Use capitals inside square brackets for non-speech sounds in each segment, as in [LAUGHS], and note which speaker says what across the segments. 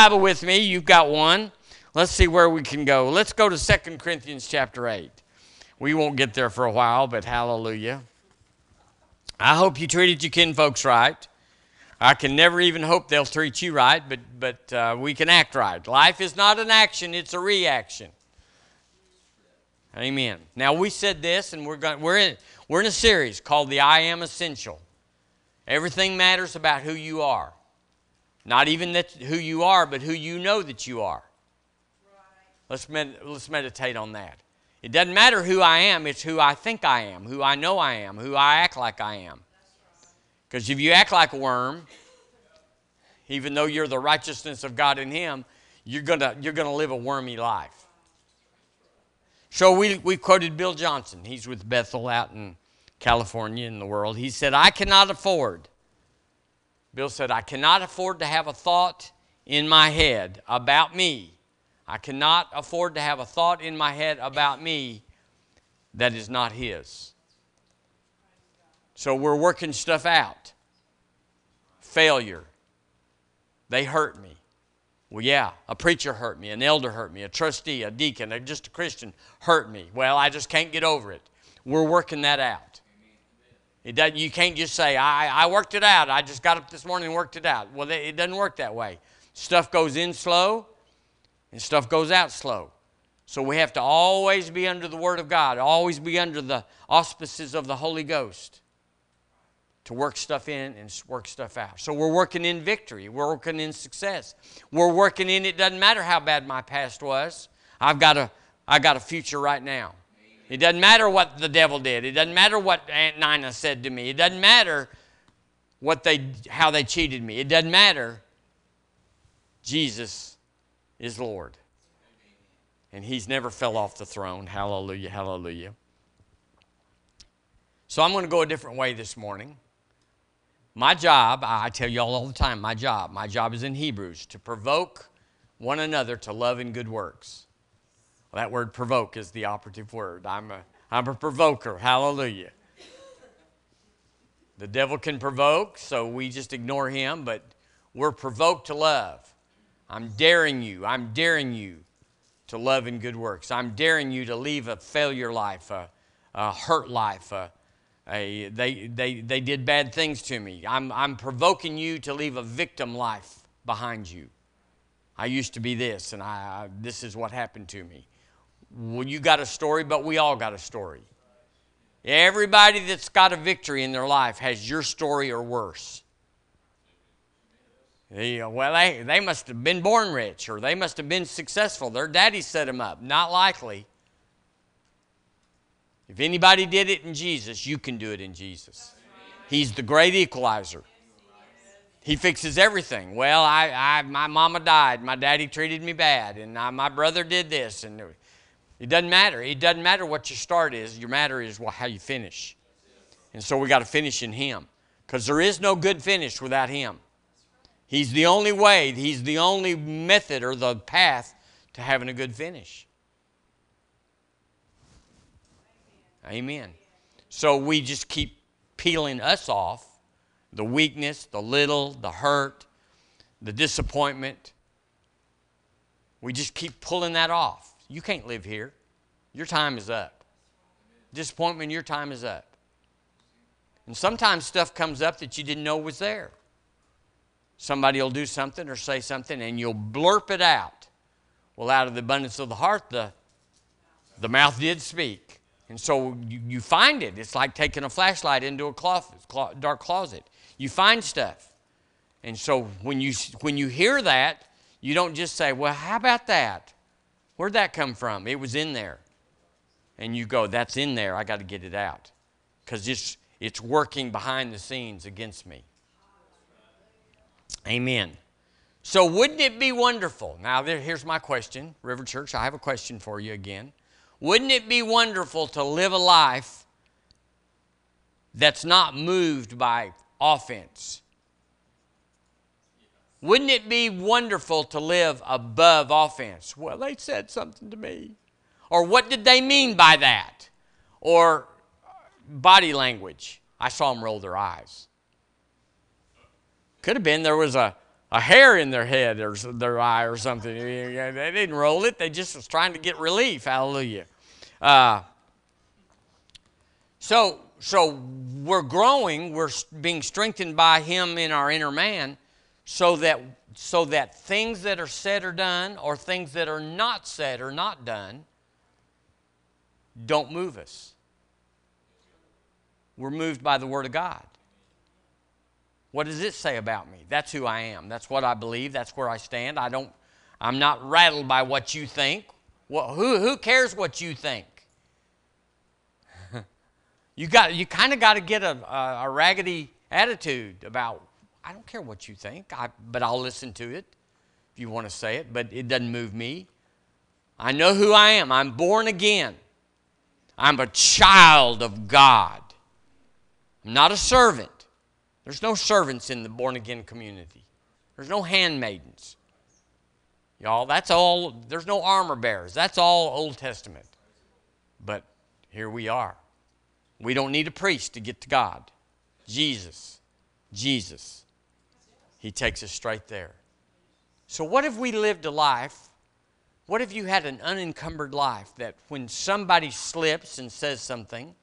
Speaker 1: Bible with me. You've got one. Let's see where we can go. Let's go to Second Corinthians chapter 8. We won't get there for a while, but hallelujah. I hope you treated your kin folks right. I can never even hope they'll treat you right, but, but uh, we can act right. Life is not an action, it's a reaction. Amen. Now, we said this, and we're, going, we're, in, we're in a series called The I Am Essential. Everything matters about who you are. Not even that who you are, but who you know that you are. Let's, med- let's meditate on that. It doesn't matter who I am, it's who I think I am, who I know I am, who I act like I am. Because if you act like a worm, even though you're the righteousness of God in Him, you're going you're gonna live a wormy life. So we, we quoted Bill Johnson. He's with Bethel out in California in the world. He said, I cannot afford Bill said, I cannot afford to have a thought in my head about me. I cannot afford to have a thought in my head about me that is not his. So we're working stuff out. Failure. They hurt me. Well, yeah, a preacher hurt me, an elder hurt me, a trustee, a deacon, just a Christian hurt me. Well, I just can't get over it. We're working that out. It doesn't, you can't just say, I, I worked it out. I just got up this morning and worked it out. Well, it doesn't work that way. Stuff goes in slow and stuff goes out slow. So we have to always be under the Word of God, always be under the auspices of the Holy Ghost to work stuff in and work stuff out. So we're working in victory, we're working in success. We're working in it doesn't matter how bad my past was. I've got a I got a future right now. It doesn't matter what the devil did. It doesn't matter what Aunt Nina said to me. It doesn't matter what they, how they cheated me. It doesn't matter. Jesus is Lord. And he's never fell off the throne. Hallelujah, hallelujah. So I'm going to go a different way this morning. My job, I tell you all all the time, my job, my job is in Hebrews to provoke one another to love and good works. Well, that word provoke is the operative word. I'm a, I'm a provoker. Hallelujah. The devil can provoke, so we just ignore him, but we're provoked to love. I'm daring you. I'm daring you to love in good works. I'm daring you to leave a failure life, a, a hurt life. A, a, they, they, they did bad things to me. I'm, I'm provoking you to leave a victim life behind you. I used to be this, and I, I, this is what happened to me. Well, you got a story, but we all got a story. Everybody that's got a victory in their life has your story or worse. well, they, they must have been born rich or they must have been successful. Their daddy set them up. Not likely. If anybody did it in Jesus, you can do it in Jesus. He's the great equalizer. He fixes everything. Well, I, I, my mama died. My daddy treated me bad. And I, my brother did this. And it doesn't matter. It doesn't matter what your start is. Your matter is well, how you finish. And so we got to finish in Him. Because there is no good finish without Him. He's the only way, He's the only method or the path to having a good finish. Amen. So we just keep peeling us off the weakness, the little, the hurt, the disappointment. We just keep pulling that off. You can't live here. Your time is up. Disappointment, your time is up. And sometimes stuff comes up that you didn't know was there. Somebody will do something or say something and you'll blurp it out. Well, out of the abundance of the heart, the, the mouth did speak. And so you, you find it. It's like taking a flashlight into a closet, dark closet. You find stuff. And so when you, when you hear that, you don't just say, well, how about that? Where'd that come from? It was in there. And you go, that's in there. I got to get it out. Because it's, it's working behind the scenes against me. Amen. So, wouldn't it be wonderful? Now, there, here's my question, River Church. I have a question for you again. Wouldn't it be wonderful to live a life that's not moved by offense? Wouldn't it be wonderful to live above offense? Well, they said something to me. Or what did they mean by that? Or body language. I saw them roll their eyes. Could have been there was a a hair in their head or their eye or something. They didn't roll it. They just was trying to get relief. Hallelujah. Uh, so, so we're growing. We're being strengthened by Him in our inner man, so that so that things that are said or done, or things that are not said or not done, don't move us. We're moved by the Word of God. What does it say about me? That's who I am. That's what I believe. That's where I stand. I don't, I'm not rattled by what you think. Well, who, who cares what you think? [LAUGHS] you got, you kind of got to get a, a, a, raggedy attitude about, I don't care what you think, I, but I'll listen to it if you want to say it, but it doesn't move me. I know who I am. I'm born again. I'm a child of God. I'm not a servant. There's no servants in the born again community. There's no handmaidens. Y'all, that's all, there's no armor bearers. That's all Old Testament. But here we are. We don't need a priest to get to God. Jesus. Jesus. He takes us straight there. So, what if we lived a life? What if you had an unencumbered life that when somebody slips and says something,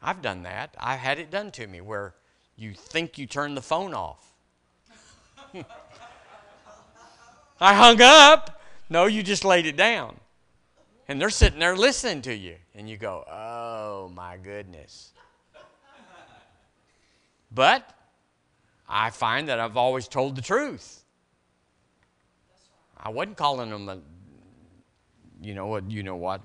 Speaker 1: I've done that. I've had it done to me where you think you turned the phone off. [LAUGHS] I hung up. No, you just laid it down. And they're sitting there listening to you. And you go, oh my goodness. But I find that I've always told the truth. I wasn't calling them a, you know what, you know what.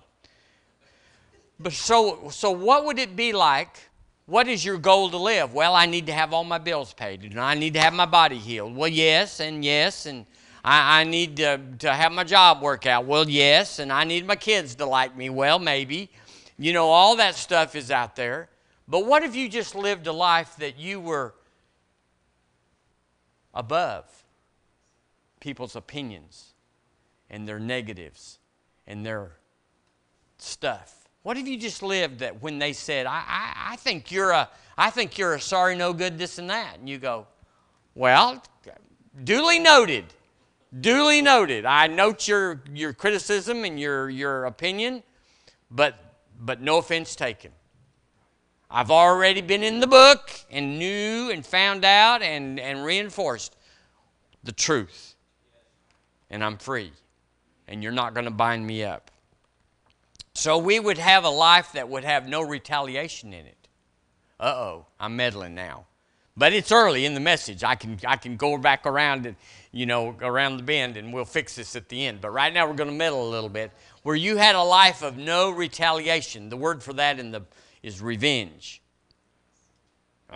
Speaker 1: But so, so what would it be like? What is your goal to live? Well, I need to have all my bills paid, and I need to have my body healed. Well, yes, and yes, and I, I need to, to have my job work out. Well, yes, and I need my kids to like me. Well, maybe. You know, all that stuff is out there. But what if you just lived a life that you were above people's opinions and their negatives and their stuff? What if you just lived that when they said, I, I, I, think you're a I think you're a sorry no good this and that, and you go, Well, duly noted. Duly noted. I note your your criticism and your your opinion, but but no offense taken. I've already been in the book and knew and found out and, and reinforced the truth. And I'm free. And you're not going to bind me up. So we would have a life that would have no retaliation in it. Uh oh, I'm meddling now. But it's early in the message. I can, I can go back around and, you know, around the bend and we'll fix this at the end. But right now we're going to meddle a little bit. Where you had a life of no retaliation. The word for that in the is revenge. [LAUGHS]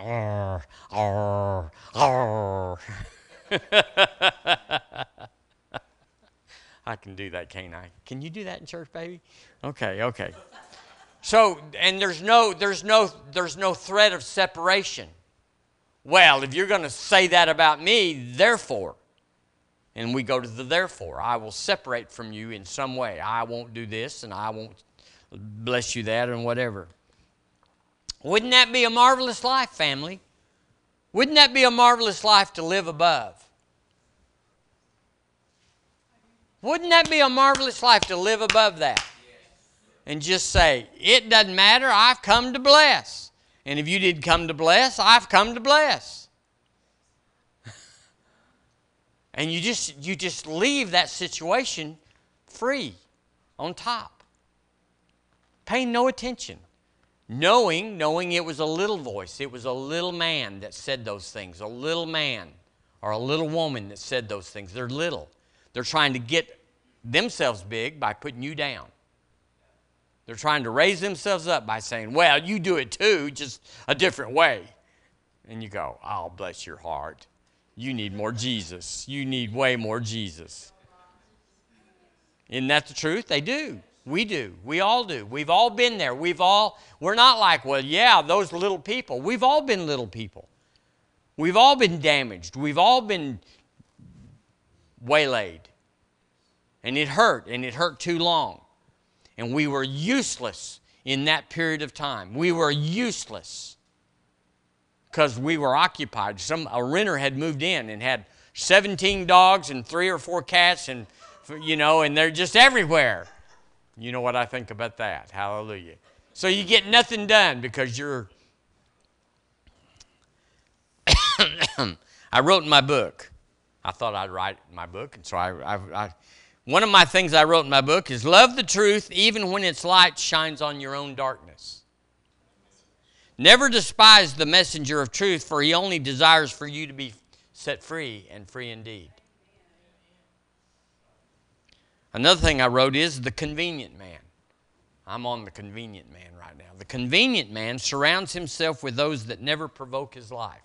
Speaker 1: I can do that, can't I? Can you do that in church, baby? Okay, okay. So, and there's no, there's no, there's no threat of separation. Well, if you're going to say that about me, therefore, and we go to the therefore, I will separate from you in some way. I won't do this, and I won't bless you that, and whatever. Wouldn't that be a marvelous life, family? Wouldn't that be a marvelous life to live above? Wouldn't that be a marvelous life to live above that? And just say, it doesn't matter, I've come to bless. And if you didn't come to bless, I've come to bless. [LAUGHS] and you just you just leave that situation free on top. Paying no attention. Knowing, knowing it was a little voice, it was a little man that said those things, a little man or a little woman that said those things. They're little. They're trying to get themselves big by putting you down. They're trying to raise themselves up by saying, Well, you do it too, just a different way. And you go, Oh, bless your heart. You need more Jesus. You need way more Jesus. Isn't that the truth? They do. We do. We all do. We've all been there. We've all, we're not like, well, yeah, those little people. We've all been little people. We've all been damaged. We've all been waylaid. And it hurt, and it hurt too long. And we were useless in that period of time. We were useless because we were occupied. Some a renter had moved in and had 17 dogs and three or four cats, and you know, and they're just everywhere. You know what I think about that? Hallelujah. So you get nothing done because you're. [COUGHS] I wrote in my book. I thought I'd write my book, and so I, I, I, One of my things I wrote in my book is love the truth even when its light shines on your own darkness. Never despise the messenger of truth, for he only desires for you to be set free and free indeed. Another thing I wrote is the convenient man. I'm on the convenient man right now. The convenient man surrounds himself with those that never provoke his life.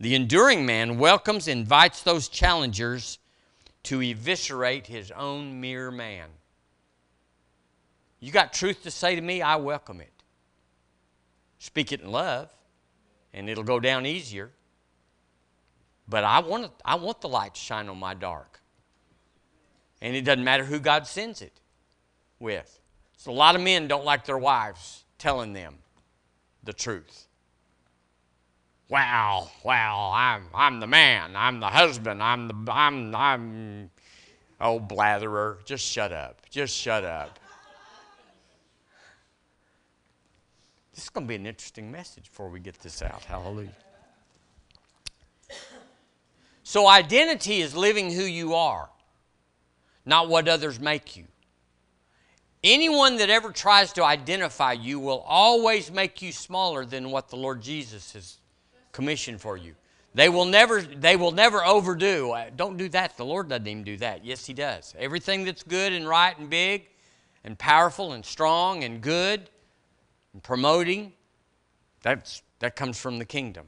Speaker 1: The enduring man welcomes, invites those challengers to eviscerate his own mere man. You got truth to say to me, I welcome it. Speak it in love, and it'll go down easier. But I want, I want the light to shine on my dark. And it doesn't matter who God sends it with. So a lot of men don't like their wives telling them the truth. Wow, wow, I'm, I'm the man, I'm the husband, I'm the, I'm, I'm, oh, blatherer, just shut up, just shut up. This is going to be an interesting message before we get this out. Hallelujah. So, identity is living who you are, not what others make you. Anyone that ever tries to identify you will always make you smaller than what the Lord Jesus has commissioned for you. They will never they will never overdo. Uh, don't do that. The Lord doesn't even do that. Yes, he does. Everything that's good and right and big and powerful and strong and good and promoting that's that comes from the kingdom.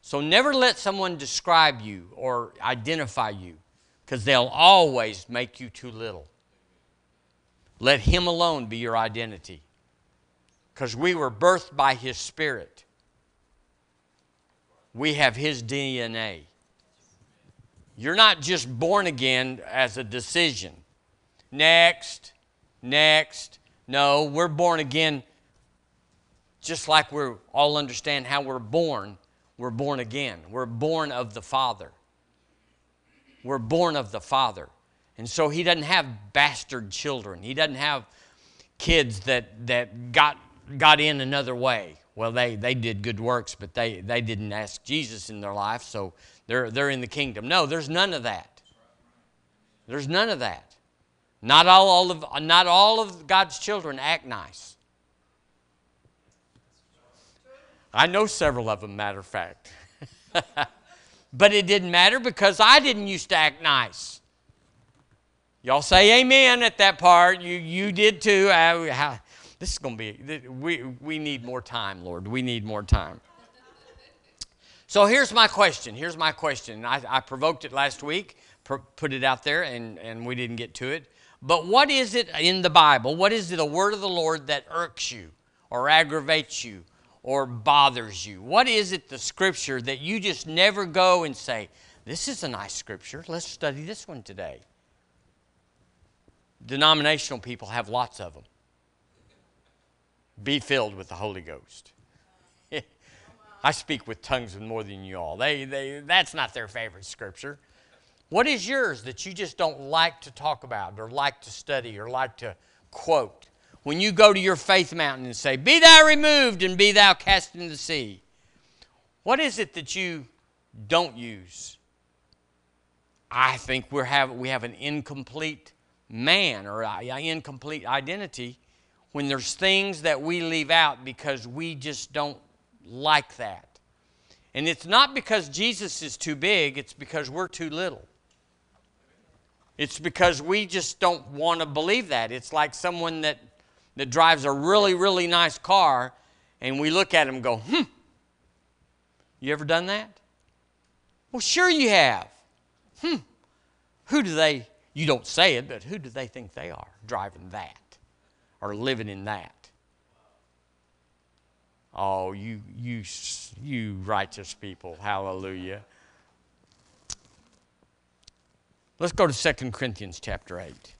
Speaker 1: So never let someone describe you or identify you because they'll always make you too little. Let Him alone be your identity. Because we were birthed by His Spirit, we have His DNA. You're not just born again as a decision. Next, next. No, we're born again just like we all understand how we're born. We're born again. We're born of the Father. We're born of the Father. And so he doesn't have bastard children. He doesn't have kids that, that got, got in another way. Well, they, they did good works, but they, they didn't ask Jesus in their life, so they're, they're in the kingdom. No, there's none of that. There's none of that. Not all, all of, not all of God's children act nice. I know several of them, matter of fact. [LAUGHS] but it didn't matter because I didn't used to act nice. Y'all say amen at that part. You, you did too. Uh, this is going to be, we, we need more time, Lord. We need more time. So here's my question. Here's my question. I, I provoked it last week, put it out there, and, and we didn't get to it. But what is it in the Bible? What is it, a word of the Lord that irks you or aggravates you or bothers you? What is it, the scripture, that you just never go and say, This is a nice scripture. Let's study this one today? Denominational people have lots of them. Be filled with the Holy Ghost. [LAUGHS] I speak with tongues more than you all. They, they, that's not their favorite scripture. What is yours that you just don't like to talk about or like to study or like to quote? When you go to your faith mountain and say, Be thou removed and be thou cast into the sea, what is it that you don't use? I think we have, we have an incomplete man or an incomplete identity when there's things that we leave out because we just don't like that. And it's not because Jesus is too big, it's because we're too little. It's because we just don't want to believe that. It's like someone that, that drives a really, really nice car and we look at him and go, hmm. You ever done that? Well, sure you have. Hmm. Who do they you don't say it, but who do they think they are driving that or living in that? Oh, you, you, you righteous people. Hallelujah. Let's go to 2 Corinthians chapter 8.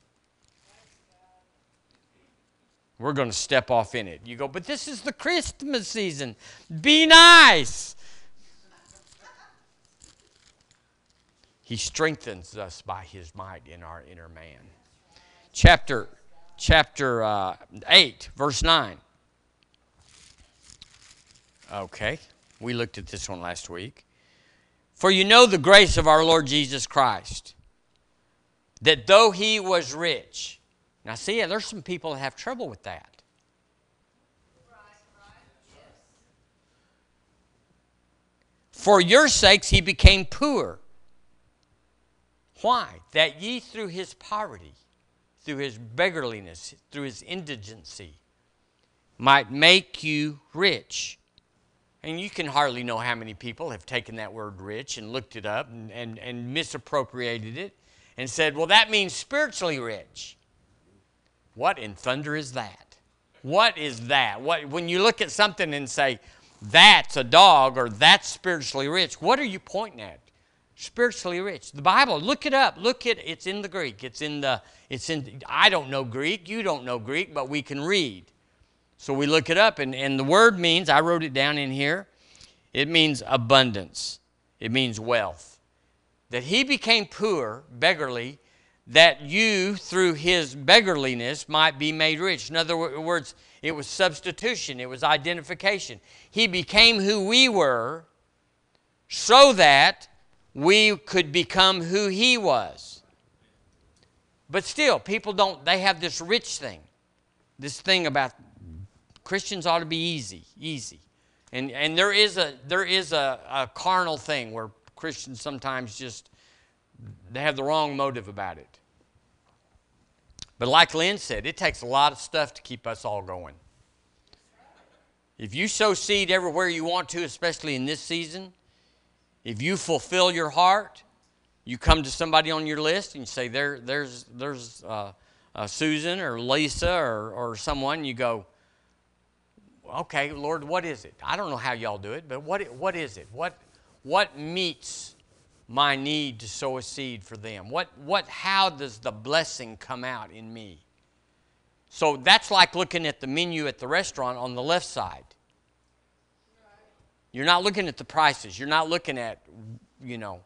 Speaker 1: We're going to step off in it. You go, but this is the Christmas season. Be nice. He strengthens us by his might in our inner man. Chapter chapter uh, 8, verse 9. Okay, we looked at this one last week. For you know the grace of our Lord Jesus Christ, that though he was rich, now see, there's some people that have trouble with that. For your sakes he became poor. Why? That ye through his poverty through his beggarliness, through his indigency, might make you rich. And you can hardly know how many people have taken that word rich and looked it up and, and, and misappropriated it and said, well, that means spiritually rich. What in thunder is that? What is that? What, when you look at something and say, that's a dog or that's spiritually rich, what are you pointing at? spiritually rich. The Bible, look it up. Look at it's in the Greek. It's in the it's in I don't know Greek, you don't know Greek, but we can read. So we look it up and, and the word means, I wrote it down in here, it means abundance. It means wealth. That he became poor, beggarly, that you, through his beggarliness, might be made rich. In other words, it was substitution, it was identification. He became who we were so that we could become who he was. But still, people don't, they have this rich thing, this thing about Christians ought to be easy, easy. And, and there is, a, there is a, a carnal thing where Christians sometimes just, they have the wrong motive about it. But like Lynn said, it takes a lot of stuff to keep us all going. If you sow seed everywhere you want to, especially in this season, if you fulfill your heart, you come to somebody on your list and you say, there, there's, there's uh, uh, Susan or Lisa or, or someone, you go, okay, Lord, what is it? I don't know how y'all do it, but what, what is it? What, what meets my need to sow a seed for them? What, what, how does the blessing come out in me? So that's like looking at the menu at the restaurant on the left side. You're not looking at the prices. You're not looking at, you know.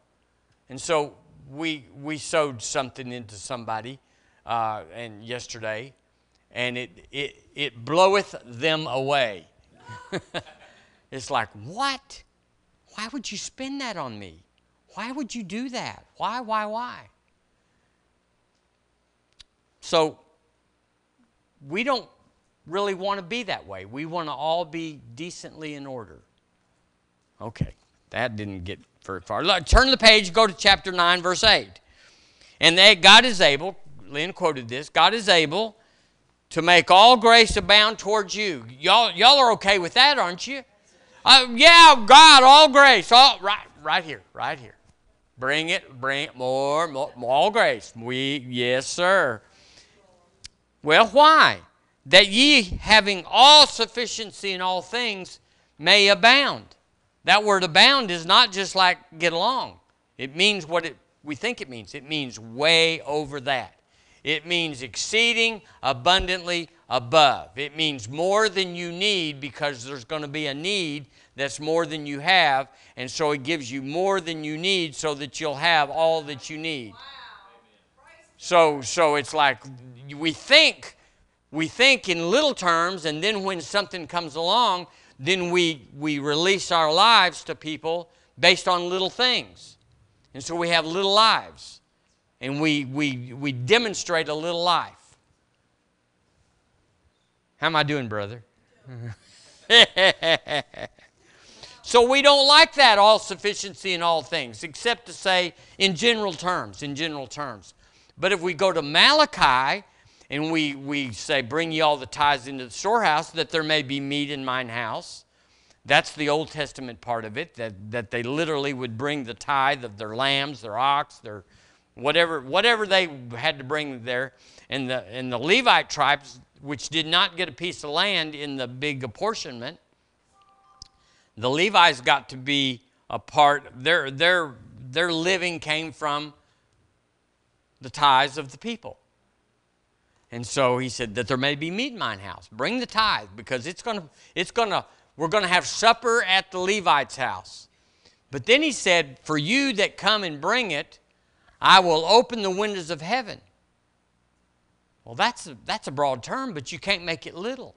Speaker 1: And so we we sowed something into somebody, uh, and yesterday, and it it it bloweth them away. [LAUGHS] it's like what? Why would you spend that on me? Why would you do that? Why why why? So we don't really want to be that way. We want to all be decently in order. Okay, that didn't get very far. Look, turn the page, go to chapter 9, verse 8. And that God is able, Lynn quoted this, God is able to make all grace abound towards you. Y'all, y'all are okay with that, aren't you? Uh, yeah, God, all grace, all right, right here, right here. Bring it, bring more, more, more grace. We, yes, sir. Well, why? That ye, having all sufficiency in all things, may abound. That word abound is not just like get along. It means what it, we think it means. It means way over that. It means exceeding abundantly above. It means more than you need because there's going to be a need that's more than you have. And so it gives you more than you need so that you'll have all that you need. So, so it's like we think, we think in little terms, and then when something comes along, then we, we release our lives to people based on little things. And so we have little lives. And we, we, we demonstrate a little life. How am I doing, brother? [LAUGHS] so we don't like that all sufficiency in all things, except to say in general terms, in general terms. But if we go to Malachi, and we, we say, Bring ye all the tithes into the storehouse, that there may be meat in mine house. That's the Old Testament part of it, that, that they literally would bring the tithe of their lambs, their ox, their whatever, whatever they had to bring there. And the, and the Levite tribes, which did not get a piece of land in the big apportionment, the Levites got to be a part, their, their, their living came from the tithes of the people. And so he said that there may be meat in mine house. Bring the tithe because it's gonna, it's gonna, we're gonna have supper at the Levite's house. But then he said, For you that come and bring it, I will open the windows of heaven. Well, that's a, that's a broad term, but you can't make it little.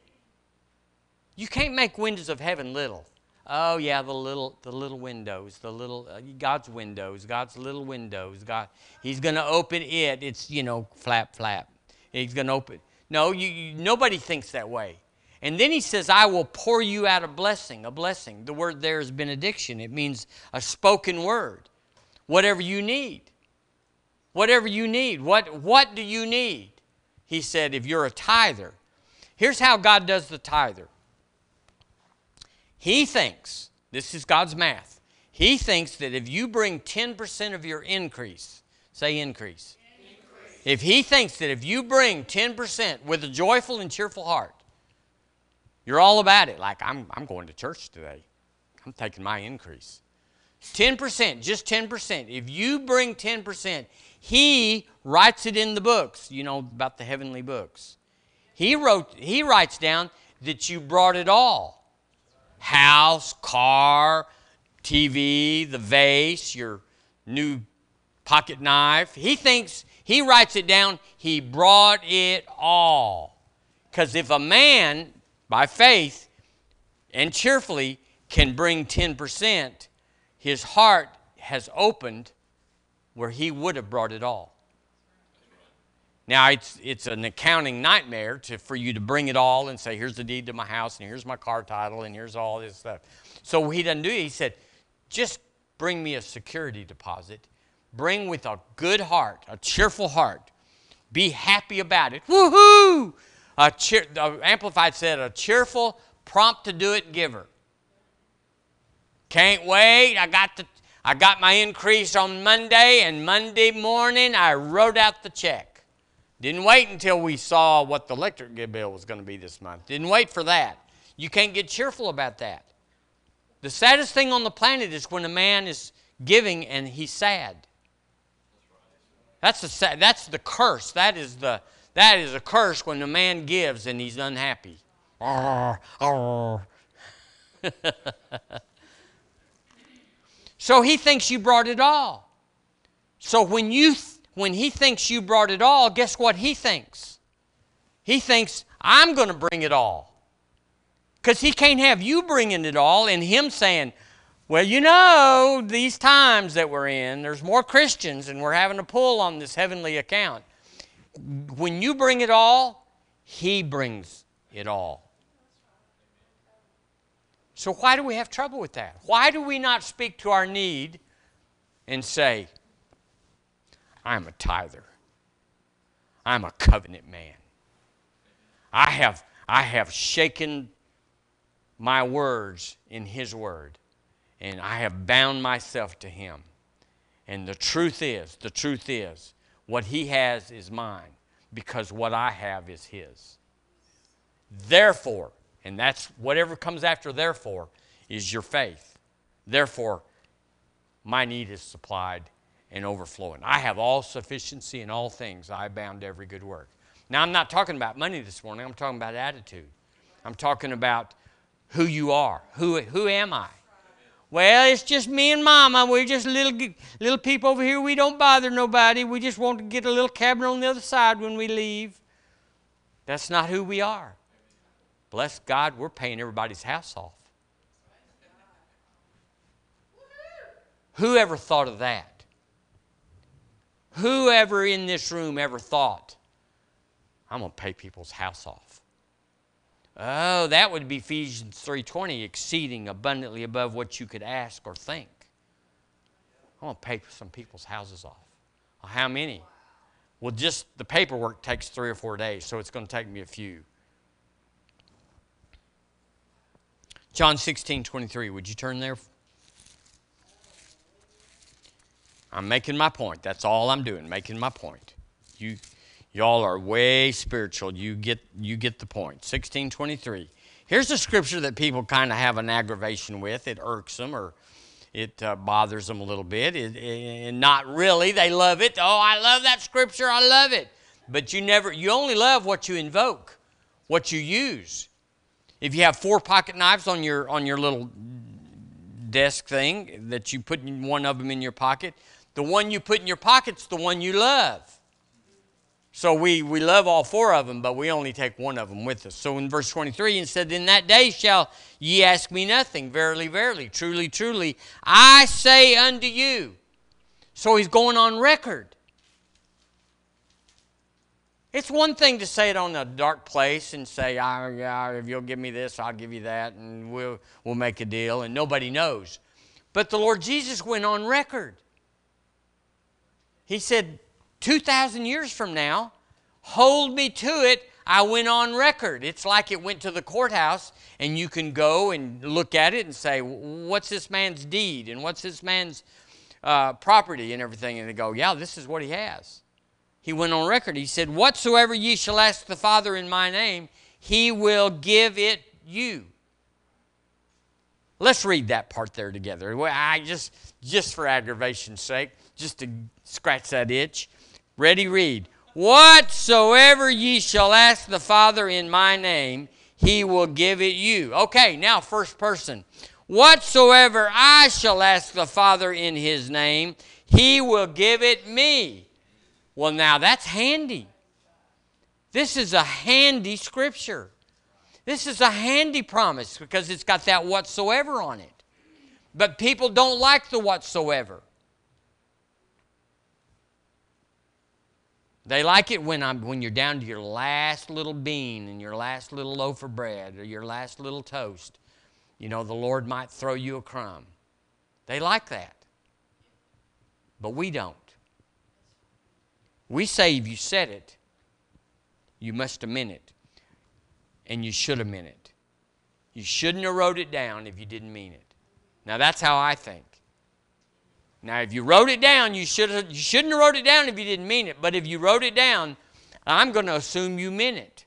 Speaker 1: You can't make windows of heaven little. Oh yeah, the little the little windows, the little uh, God's windows, God's little windows. God, He's going to open it. It's you know flap flap. He's going to open. No, you, you, nobody thinks that way. And then he says, I will pour you out a blessing, a blessing. The word there is benediction. It means a spoken word. Whatever you need. Whatever you need. What, what do you need? He said, if you're a tither. Here's how God does the tither. He thinks, this is God's math, He thinks that if you bring 10% of your increase, say increase, if he thinks that if you bring 10% with a joyful and cheerful heart, you're all about it. Like, I'm, I'm going to church today, I'm taking my increase. 10%, just 10%. If you bring 10%, he writes it in the books, you know, about the heavenly books. He wrote, he writes down that you brought it all. House, car, TV, the vase, your new pocket knife. He thinks he writes it down, he brought it all. Because if a man, by faith and cheerfully, can bring 10%, his heart has opened where he would have brought it all. Now, it's, it's an accounting nightmare to, for you to bring it all and say, here's the deed to my house, and here's my car title, and here's all this stuff. So he doesn't do it. He said, just bring me a security deposit Bring with a good heart, a cheerful heart. Be happy about it. Woohoo! A cheer, the Amplified said, a cheerful, prompt to do it giver. Can't wait. I got the I got my increase on Monday, and Monday morning I wrote out the check. Didn't wait until we saw what the electric bill was going to be this month. Didn't wait for that. You can't get cheerful about that. The saddest thing on the planet is when a man is giving and he's sad. That's the, that's the curse. That is, the, that is a curse when a man gives and he's unhappy. [LAUGHS] so he thinks you brought it all. So when, you, when he thinks you brought it all, guess what he thinks? He thinks, I'm going to bring it all. Because he can't have you bringing it all and him saying, well, you know, these times that we're in, there's more Christians and we're having to pull on this heavenly account. When you bring it all, He brings it all. So, why do we have trouble with that? Why do we not speak to our need and say, I'm a tither, I'm a covenant man? I have, I have shaken my words in His word and I have bound myself to him. And the truth is, the truth is, what he has is mine because what I have is his. Therefore, and that's whatever comes after therefore, is your faith. Therefore, my need is supplied and overflowing. I have all sufficiency in all things. I bound every good work. Now, I'm not talking about money this morning. I'm talking about attitude. I'm talking about who you are. Who, who am I? Well, it's just me and Mama. We're just little little people over here. We don't bother nobody. We just want to get a little cabin on the other side when we leave. That's not who we are. Bless God, we're paying everybody's house off. Whoever thought of that? Whoever in this room ever thought, I'm going to pay people's house off? Oh, that would be Ephesians 3:20, exceeding abundantly above what you could ask or think. I'm going to pay some people's houses off. Well, how many? Well, just the paperwork takes three or four days, so it's going to take me a few. John 16, 23. Would you turn there? I'm making my point. That's all I'm doing, making my point. You Y'all are way spiritual. You get, you get the point. 1623. Here's a scripture that people kind of have an aggravation with. It irks them or it uh, bothers them a little bit. It, it, not really. They love it. Oh, I love that scripture. I love it. but you never, you only love what you invoke, what you use. If you have four pocket knives on your on your little desk thing that you put one of them in your pocket, the one you put in your pocket's the one you love. So we, we love all four of them, but we only take one of them with us. So in verse 23, it said, In that day shall ye ask me nothing. Verily, verily, truly, truly, I say unto you. So he's going on record. It's one thing to say it on a dark place and say, oh, yeah, if you'll give me this, I'll give you that, and we'll, we'll make a deal, and nobody knows. But the Lord Jesus went on record. He said, 2,000 years from now, hold me to it. I went on record. It's like it went to the courthouse, and you can go and look at it and say, What's this man's deed? And what's this man's uh, property and everything? And they go, Yeah, this is what he has. He went on record. He said, Whatsoever ye shall ask the Father in my name, he will give it you. Let's read that part there together. I just, just for aggravation's sake, just to scratch that itch. Ready, read. Whatsoever ye shall ask the Father in my name, he will give it you. Okay, now, first person. Whatsoever I shall ask the Father in his name, he will give it me. Well, now that's handy. This is a handy scripture. This is a handy promise because it's got that whatsoever on it. But people don't like the whatsoever. They like it when, I'm, when you're down to your last little bean and your last little loaf of bread or your last little toast. You know, the Lord might throw you a crumb. They like that. But we don't. We say if you said it, you must have meant it. And you should have meant it. You shouldn't have wrote it down if you didn't mean it. Now that's how I think. Now, if you wrote it down, you, should have, you shouldn't have wrote it down if you didn't mean it. But if you wrote it down, I'm going to assume you meant it.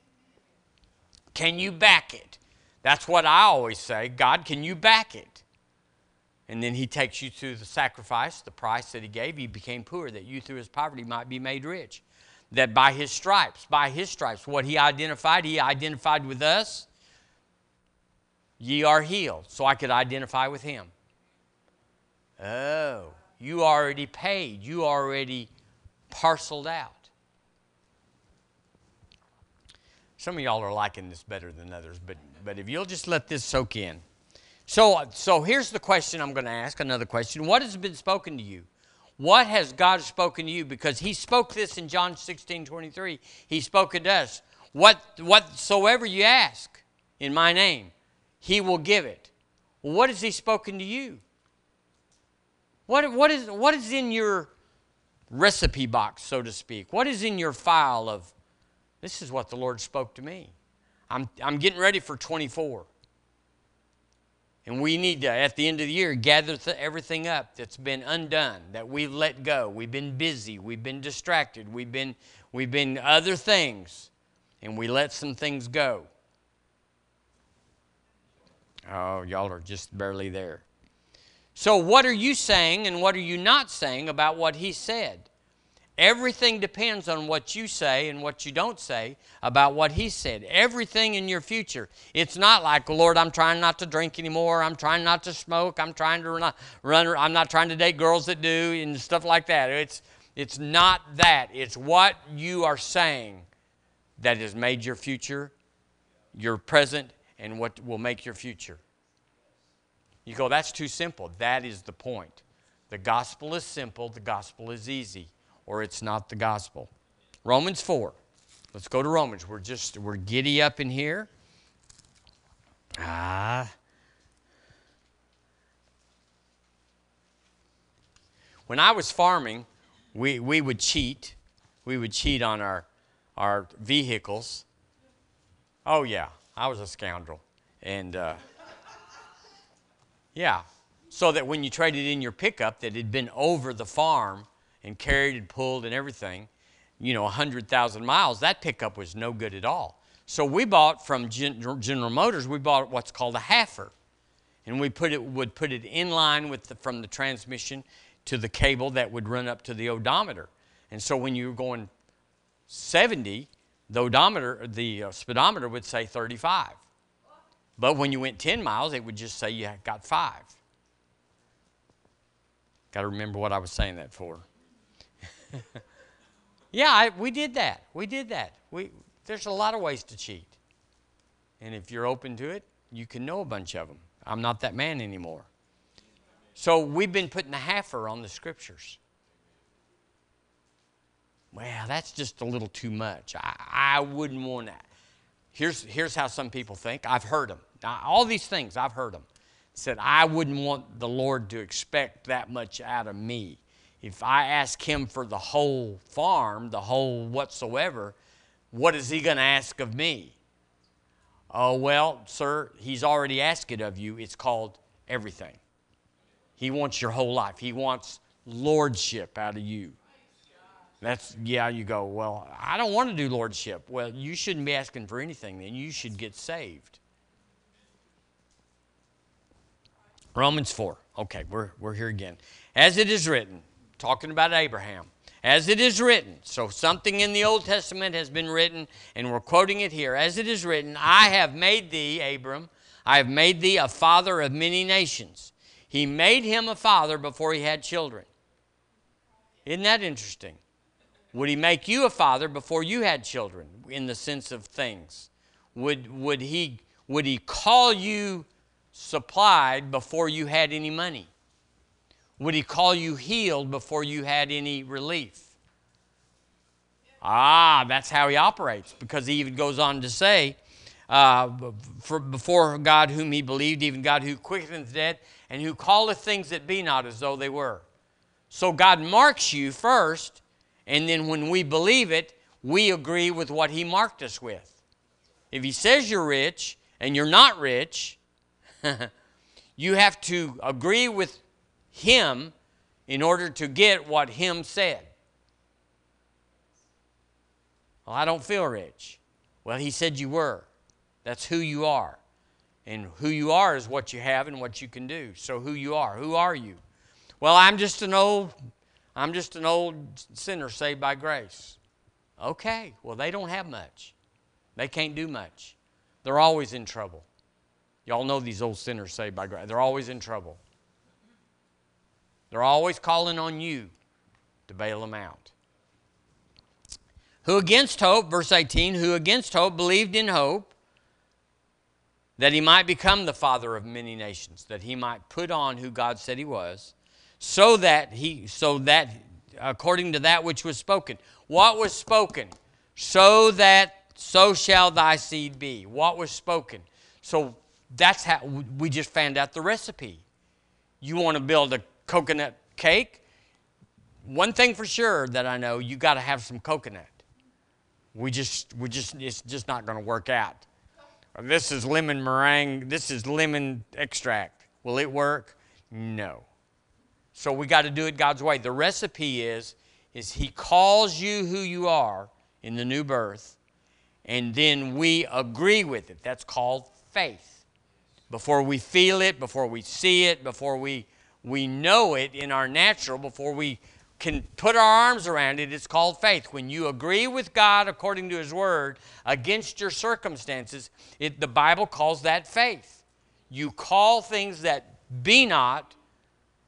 Speaker 1: Can you back it? That's what I always say. God, can you back it? And then he takes you through the sacrifice, the price that he gave. He became poor, that you through his poverty might be made rich. That by his stripes, by his stripes, what he identified, he identified with us. Ye are healed. So I could identify with him. Oh. You already paid, you already parceled out. Some of y'all are liking this better than others, but, but if you'll just let this soak in. So, so here's the question I'm going to ask another question. What has been spoken to you? What has God spoken to you? Because He spoke this in John 16 23. He spoke it to us. What, whatsoever you ask in my name, He will give it. What has He spoken to you? What, what, is, what is in your recipe box, so to speak? What is in your file of, this is what the Lord spoke to me? I'm, I'm getting ready for 24. And we need to, at the end of the year, gather th- everything up that's been undone, that we've let go. We've been busy. We've been distracted. We've been, we've been other things. And we let some things go. Oh, y'all are just barely there. So, what are you saying and what are you not saying about what he said? Everything depends on what you say and what you don't say about what he said. Everything in your future. It's not like, Lord, I'm trying not to drink anymore. I'm trying not to smoke. I'm trying to run, run I'm not trying to date girls that do and stuff like that. It's, it's not that. It's what you are saying that has made your future, your present, and what will make your future. You go, that's too simple. That is the point. The gospel is simple, the gospel is easy, or it's not the gospel. Romans 4. Let's go to Romans. We're just, we're giddy up in here. Ah. When I was farming, we, we would cheat. We would cheat on our, our vehicles. Oh, yeah, I was a scoundrel. And, uh, yeah. So that when you traded in your pickup that had been over the farm and carried and pulled and everything, you know, 100,000 miles, that pickup was no good at all. So we bought from General Motors, we bought what's called a halfer. And we put it, would put it in line with the, from the transmission to the cable that would run up to the odometer. And so when you were going 70, the odometer, the uh, speedometer would say 35. But when you went 10 miles, it would just say you got five. Got to remember what I was saying that for. [LAUGHS] yeah, I, we did that. We did that. We, there's a lot of ways to cheat. And if you're open to it, you can know a bunch of them. I'm not that man anymore. So we've been putting a halfer on the scriptures. Well, that's just a little too much. I, I wouldn't want that. Here's, here's how some people think. I've heard them. Now, all these things, I've heard them. Said, I wouldn't want the Lord to expect that much out of me. If I ask Him for the whole farm, the whole whatsoever, what is He going to ask of me? Oh, well, sir, He's already asked it of you. It's called everything. He wants your whole life, He wants lordship out of you. That's, yeah, you go, well, I don't want to do lordship. Well, you shouldn't be asking for anything then. You should get saved. Romans 4. Okay, we're, we're here again. As it is written, talking about Abraham, as it is written, so something in the Old Testament has been written, and we're quoting it here. As it is written, I have made thee, Abram, I have made thee a father of many nations. He made him a father before he had children. Isn't that interesting? Would he make you a father before you had children in the sense of things? Would, would, he, would he call you supplied before you had any money? Would he call you healed before you had any relief? Ah, that's how he operates because he even goes on to say, uh, for before God whom he believed, even God who quickeneth dead, and who calleth things that be not as though they were. So God marks you first, and then when we believe it, we agree with what he marked us with. If he says you're rich and you're not rich, [LAUGHS] you have to agree with him in order to get what him said. Well, I don't feel rich. Well, he said you were. That's who you are. And who you are is what you have and what you can do. So who you are. Who are you? Well, I'm just an old I'm just an old sinner saved by grace. Okay. Well, they don't have much. They can't do much. They're always in trouble. Y'all know these old sinners saved by grace. They're always in trouble. They're always calling on you to bail them out. Who against hope, verse 18, who against hope believed in hope that he might become the father of many nations, that he might put on who God said he was, so that he, so that according to that which was spoken. What was spoken? So that so shall thy seed be. What was spoken? So that's how we just found out the recipe. You want to build a coconut cake? One thing for sure that I know, you got to have some coconut. We just, we just, it's just not going to work out. This is lemon meringue. This is lemon extract. Will it work? No. So we got to do it God's way. The recipe is, is He calls you who you are in the new birth, and then we agree with it. That's called faith before we feel it, before we see it, before we, we know it in our natural, before we can put our arms around it, it's called faith. When you agree with God according to His Word against your circumstances, it, the Bible calls that faith. You call things that be not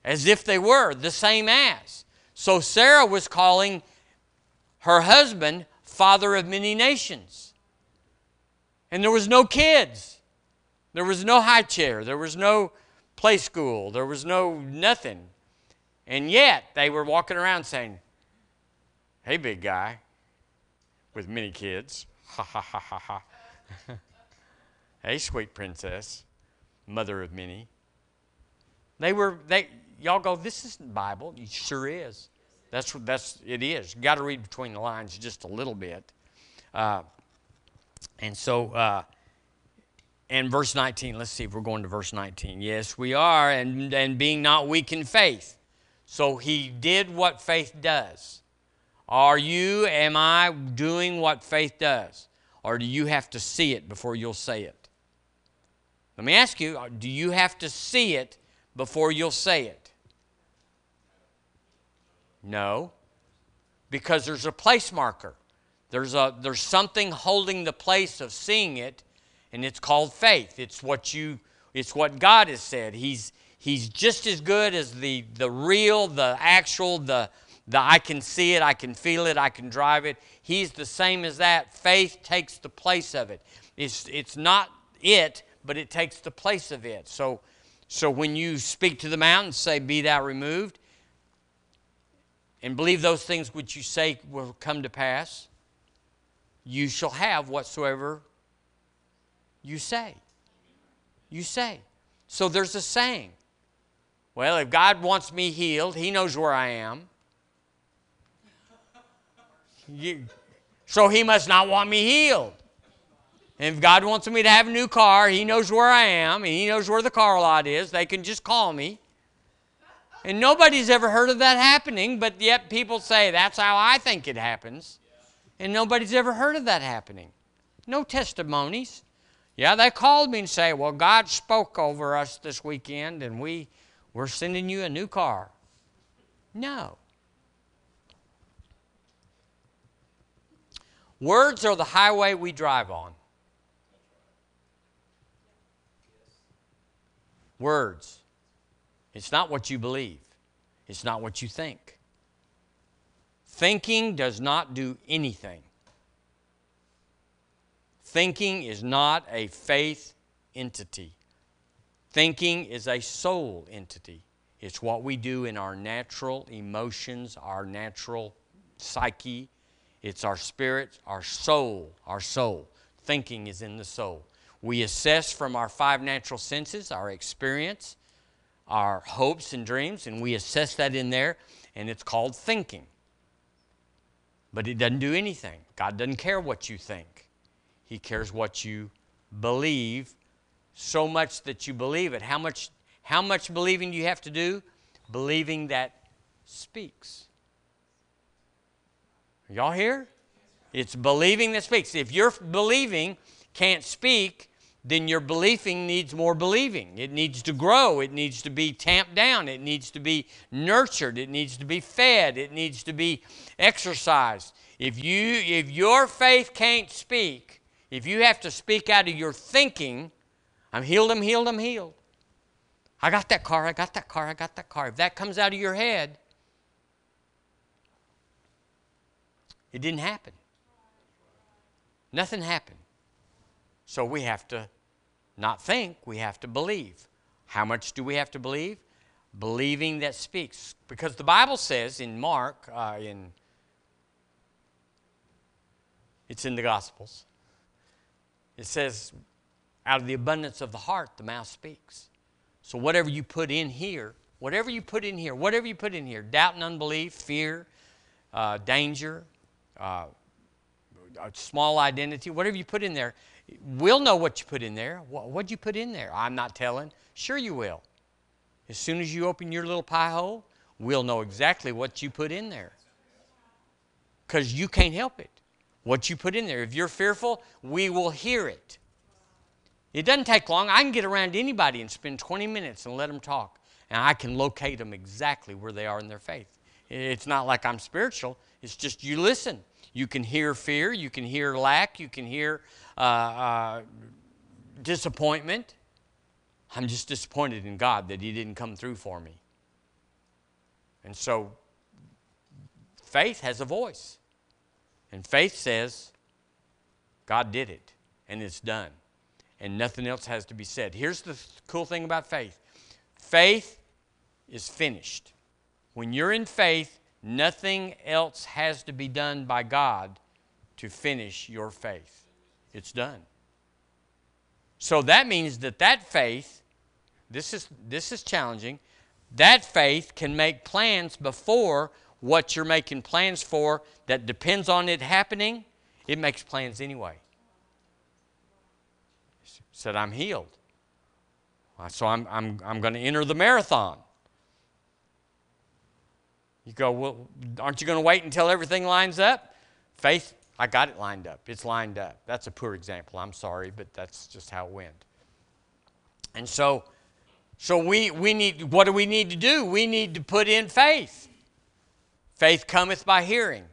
Speaker 1: as if they were, the same as. So Sarah was calling her husband father of many nations. And there was no kids. There was no high chair. There was no play school. There was no nothing. And yet they were walking around saying, Hey, big guy with many kids. [LAUGHS] Ha ha ha ha ha. [LAUGHS] hey, sweet princess, mother of many. They were, they, y'all go, this isn't Bible. It sure is. That's, what that's, it is. You got to read between the lines just a little bit. Uh, and so, uh, and verse 19, let's see if we're going to verse 19. Yes, we are, and, and being not weak in faith. So he did what faith does. Are you, am I doing what faith does? Or do you have to see it before you'll say it? Let me ask you uh, do you have to see it before you'll say it? No, because there's a place marker. There's, a, there's something holding the place of seeing it, and it's called faith. It's what you it's what God has said. He's he's just as good as the the real, the actual, the the I can see it, I can feel it, I can drive it. He's the same as that. Faith takes the place of it. It's it's not it, but it takes the place of it. So so when you speak to the mountain, say, Be thou removed, and believe those things which you say will come to pass, you shall have whatsoever you say you say. So there's a saying. Well, if God wants me healed, He knows where I am. You, so He must not want me healed. And if God wants me to have a new car, He knows where I am, and He knows where the car lot is. They can just call me. And nobody's ever heard of that happening, but yet people say that's how I think it happens. And nobody's ever heard of that happening. No testimonies. Yeah, they called me and say, "Well, God spoke over us this weekend, and we we're sending you a new car." No. Words are the highway we drive on. Words. It's not what you believe. It's not what you think. Thinking does not do anything. Thinking is not a faith entity. Thinking is a soul entity. It's what we do in our natural emotions, our natural psyche. It's our spirit, our soul, our soul. Thinking is in the soul. We assess from our five natural senses, our experience, our hopes and dreams, and we assess that in there, and it's called thinking. But it doesn't do anything. God doesn't care what you think. He cares what you believe so much that you believe it. How much, how much believing do you have to do? Believing that speaks. Y'all here? It's believing that speaks. If your believing can't speak, then your believing needs more believing. It needs to grow. It needs to be tamped down. It needs to be nurtured. It needs to be fed. It needs to be exercised. If you if your faith can't speak, if you have to speak out of your thinking, I'm healed, I'm healed, I'm healed. I got that car, I got that car, I got that car. If that comes out of your head, it didn't happen. Nothing happened. So we have to not think, we have to believe. How much do we have to believe? Believing that speaks. Because the Bible says in Mark, uh, in it's in the Gospels. It says, out of the abundance of the heart, the mouth speaks. So whatever you put in here, whatever you put in here, whatever you put in here, doubt and unbelief, fear, uh, danger, uh, small identity, whatever you put in there, we'll know what you put in there. What, what'd you put in there? I'm not telling. Sure you will. As soon as you open your little pie hole, we'll know exactly what you put in there. Because you can't help it what you put in there. If you're fearful, we will hear it. It doesn't take long. I can get around anybody and spend 20 minutes and let them talk, and I can locate them exactly where they are in their faith. It's not like I'm spiritual, it's just you listen. You can hear fear, you can hear lack, you can hear uh, uh, disappointment. I'm just disappointed in God that He didn't come through for me. And so, faith has a voice. And faith says, God did it, and it's done. And nothing else has to be said. Here's the cool thing about faith faith is finished. When you're in faith, nothing else has to be done by God to finish your faith. It's done. So that means that that faith, this is, this is challenging, that faith can make plans before what you're making plans for that depends on it happening, it makes plans anyway. Said, I'm healed. So I'm, I'm, I'm going to enter the marathon. You go, well, aren't you going to wait until everything lines up? Faith, I got it lined up. It's lined up. That's a poor example. I'm sorry, but that's just how it went. And so, so we, we need, what do we need to do? We need to put in faith. Faith cometh by hearing,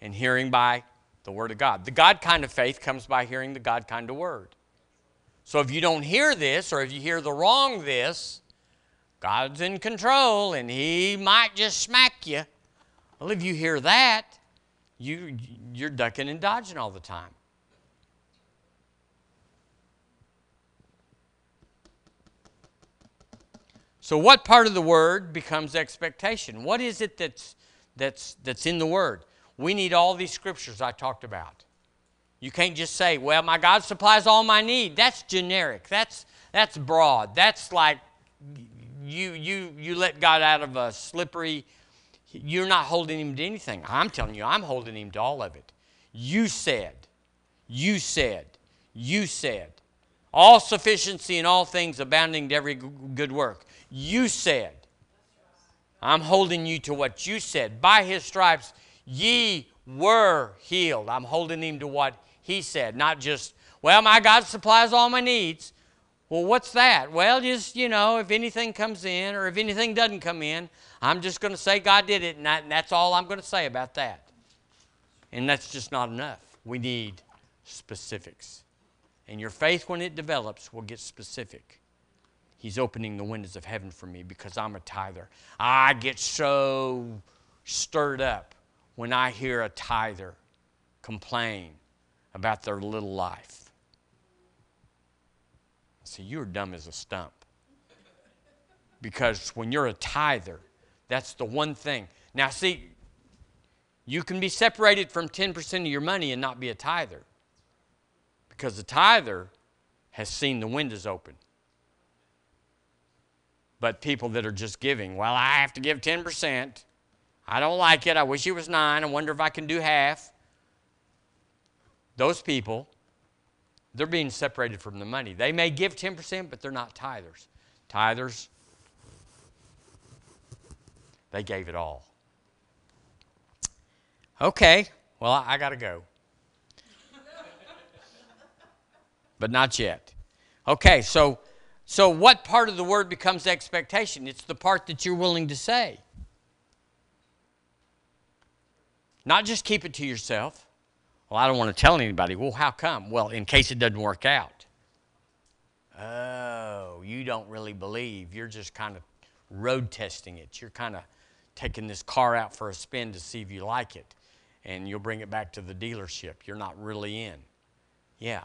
Speaker 1: and hearing by The Word of God. The God kind of faith comes by hearing the God kind of Word. So if you don't hear this, or if you hear the wrong this, God's in control and He might just smack you. Well, if you hear that, you, you're ducking and dodging all the time. So, what part of the word becomes expectation? What is it that's, that's, that's in the word? We need all these scriptures I talked about. You can't just say, well, my God supplies all my need. That's generic. That's, that's broad. That's like you, you, you let God out of a slippery, you're not holding him to anything. I'm telling you, I'm holding him to all of it. You said, you said, you said, all sufficiency in all things abounding to every good work. You said. I'm holding you to what you said. By his stripes, ye were healed. I'm holding him to what he said, not just, well, my God supplies all my needs. Well, what's that? Well, just, you know, if anything comes in or if anything doesn't come in, I'm just going to say God did it, and, and that's all I'm going to say about that. And that's just not enough. We need specifics. And your faith, when it develops, will get specific. He's opening the windows of heaven for me because I'm a tither. I get so stirred up when I hear a tither complain about their little life. Say, You're dumb as a stump. Because when you're a tither, that's the one thing. Now, see, you can be separated from 10% of your money and not be a tither. Because the tither has seen the windows open. But people that are just giving, well, I have to give 10%. I don't like it. I wish it was 9. I wonder if I can do half. Those people, they're being separated from the money. They may give 10%, but they're not tithers. Tithers, they gave it all. Okay, well, I, I got to go. [LAUGHS] but not yet. Okay, so so, what part of the word becomes expectation? It's the part that you're willing to say. Not just keep it to yourself. Well, I don't want to tell anybody. Well, how come? Well, in case it doesn't work out. Oh, you don't really believe. You're just kind of road testing it. You're kind of taking this car out for a spin to see if you like it. And you'll bring it back to the dealership. You're not really in. Yeah.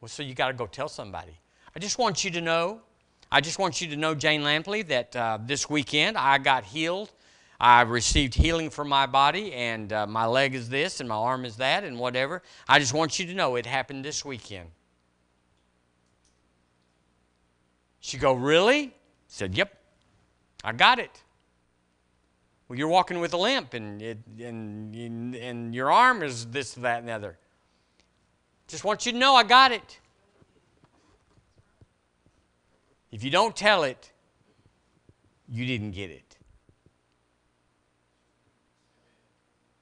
Speaker 1: Well, so you got to go tell somebody. I just want you to know, I just want you to know, Jane Lampley, that uh, this weekend I got healed. I received healing for my body, and uh, my leg is this, and my arm is that, and whatever. I just want you to know it happened this weekend. She go, really? Said, yep, I got it. Well, you're walking with a limp, and, it, and, and your arm is this, that, and the other. Just want you to know I got it. If you don't tell it, you didn't get it.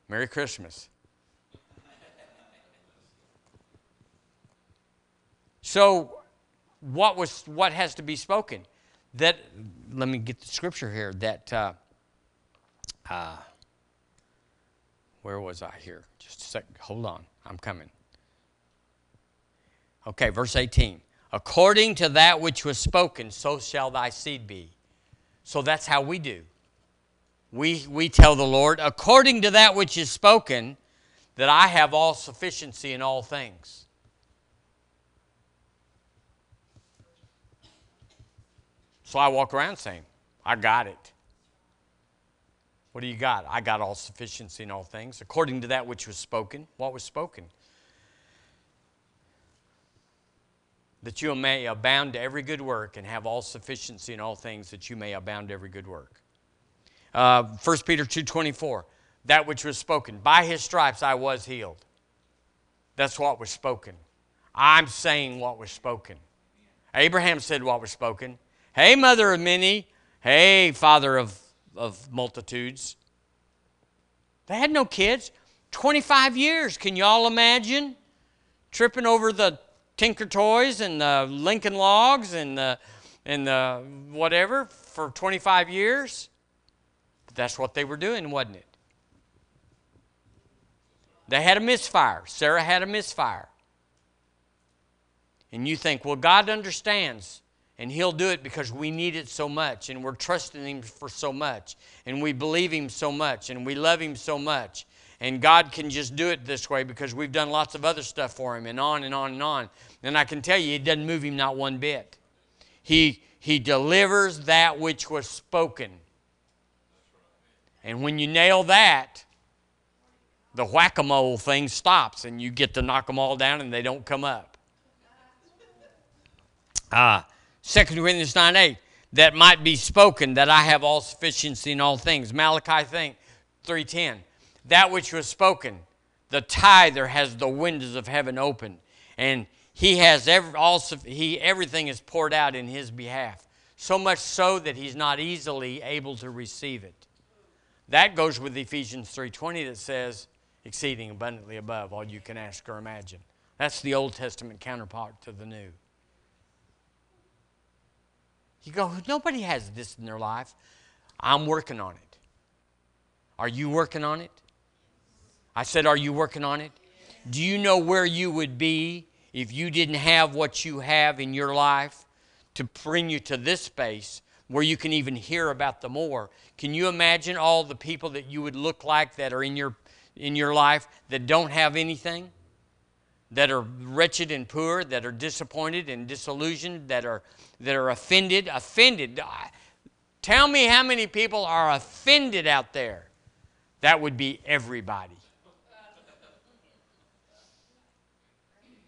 Speaker 1: Merry Christmas. So, what was what has to be spoken? That let me get the scripture here. That uh, uh, where was I here? Just a second. Hold on. I'm coming. Okay, verse 18. According to that which was spoken, so shall thy seed be. So that's how we do. We, we tell the Lord, according to that which is spoken, that I have all sufficiency in all things. So I walk around saying, I got it. What do you got? I got all sufficiency in all things, according to that which was spoken. What was spoken? That you may abound to every good work and have all sufficiency in all things that you may abound to every good work. Uh, 1 peter 2.24 that which was spoken by his stripes i was healed. That's what was spoken. I'm saying what was spoken. Abraham said what was spoken. Hey mother of many. Hey father of, of multitudes. They had no kids. 25 years can you all imagine? Tripping over the Tinker Toys and the Lincoln Logs and the, and the whatever for 25 years. That's what they were doing, wasn't it? They had a misfire. Sarah had a misfire. And you think, well, God understands and He'll do it because we need it so much and we're trusting Him for so much and we believe Him so much and we love Him so much. And God can just do it this way because we've done lots of other stuff for Him and on and on and on. And I can tell you, it doesn't move Him not one bit. He, he delivers that which was spoken. And when you nail that, the whack a mole thing stops and you get to knock them all down and they don't come up. Ah, 2 Corinthians 9 8, that might be spoken that I have all sufficiency in all things. Malachi think 3.10, that which was spoken, the tither has the windows of heaven open, and he has every, also, he, everything is poured out in his behalf. So much so that he's not easily able to receive it. That goes with Ephesians 3.20 that says, exceeding abundantly above all you can ask or imagine. That's the Old Testament counterpart to the New. You go, nobody has this in their life. I'm working on it. Are you working on it? I said, Are you working on it? Do you know where you would be if you didn't have what you have in your life to bring you to this space where you can even hear about the more? Can you imagine all the people that you would look like that are in your in your life that don't have anything? that are wretched and poor, that are disappointed and disillusioned, that are, that are offended. Offended. Tell me how many people are offended out there. That would be everybody.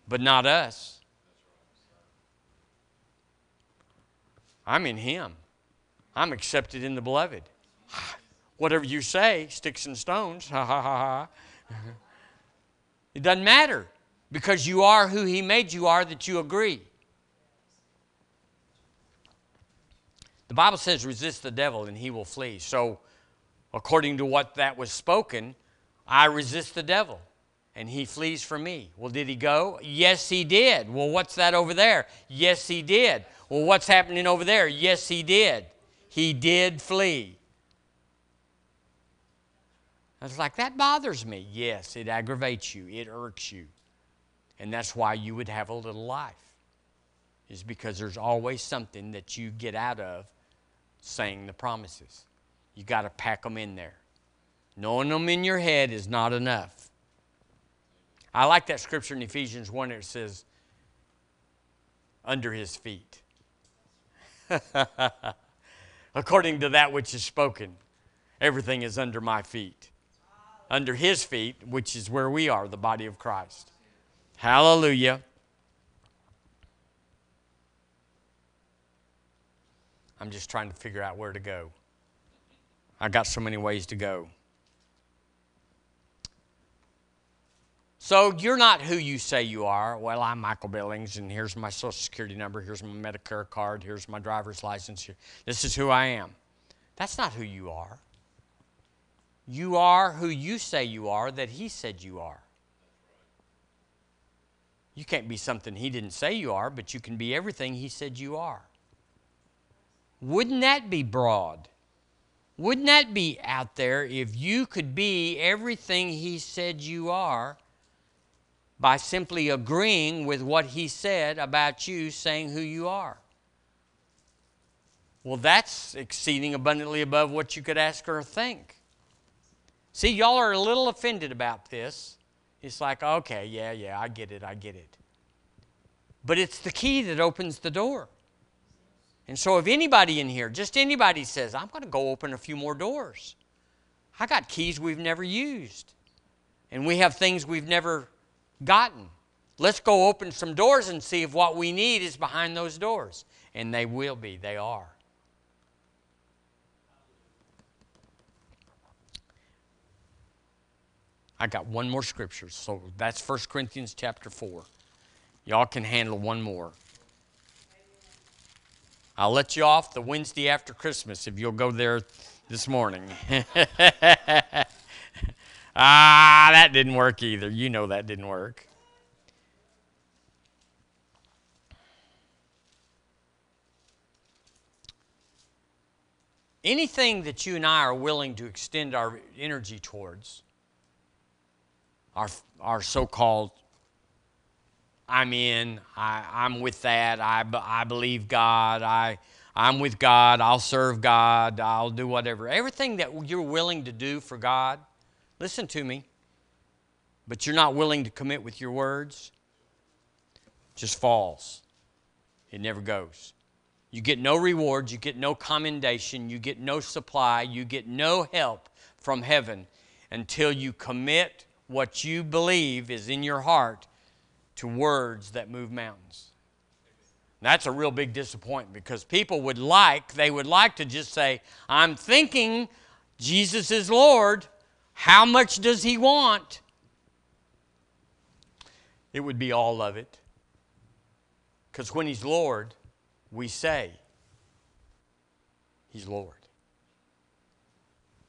Speaker 1: But not us. I'm in Him. I'm accepted in the beloved. [SIGHS] Whatever you say, sticks and stones. [LAUGHS] Ha ha ha ha. It doesn't matter because you are who He made you are that you agree. The Bible says, resist the devil and he will flee. So, according to what that was spoken, I resist the devil and he flees from me. Well, did he go? Yes, he did. Well, what's that over there? Yes, he did. Well, what's happening over there? Yes, he did. He did flee. I was like, that bothers me. Yes, it aggravates you, it irks you. And that's why you would have a little life, is because there's always something that you get out of saying the promises. You got to pack them in there. Knowing them in your head is not enough. I like that scripture in Ephesians 1 it says, under his feet. [LAUGHS] According to that which is spoken, everything is under my feet. Under his feet, which is where we are, the body of Christ. Hallelujah. I'm just trying to figure out where to go. I got so many ways to go. So you're not who you say you are. Well, I'm Michael Billings, and here's my social security number, here's my Medicare card, here's my driver's license. This is who I am. That's not who you are. You are who you say you are, that He said you are. You can't be something He didn't say you are, but you can be everything He said you are. Wouldn't that be broad? Wouldn't that be out there if you could be everything He said you are by simply agreeing with what He said about you, saying who you are? Well, that's exceeding abundantly above what you could ask or think. See, y'all are a little offended about this. It's like, okay, yeah, yeah, I get it, I get it. But it's the key that opens the door. And so, if anybody in here, just anybody says, I'm going to go open a few more doors, I got keys we've never used, and we have things we've never gotten. Let's go open some doors and see if what we need is behind those doors. And they will be, they are. I got one more scripture. So that's 1 Corinthians chapter 4. Y'all can handle one more. I'll let you off the Wednesday after Christmas if you'll go there this morning. [LAUGHS] didn't work either. You know that didn't work. Anything that you and I are willing to extend our energy towards our, our so called I'm in, I, I'm with that, I, I believe God, I, I'm with God, I'll serve God, I'll do whatever. Everything that you're willing to do for God, listen to me, but you're not willing to commit with your words, just falls. It never goes. You get no rewards, you get no commendation, you get no supply, you get no help from heaven until you commit what you believe is in your heart to words that move mountains. That's a real big disappointment because people would like, they would like to just say, I'm thinking Jesus is Lord. How much does he want? It would be all of it. Because when he's Lord, we say, He's Lord.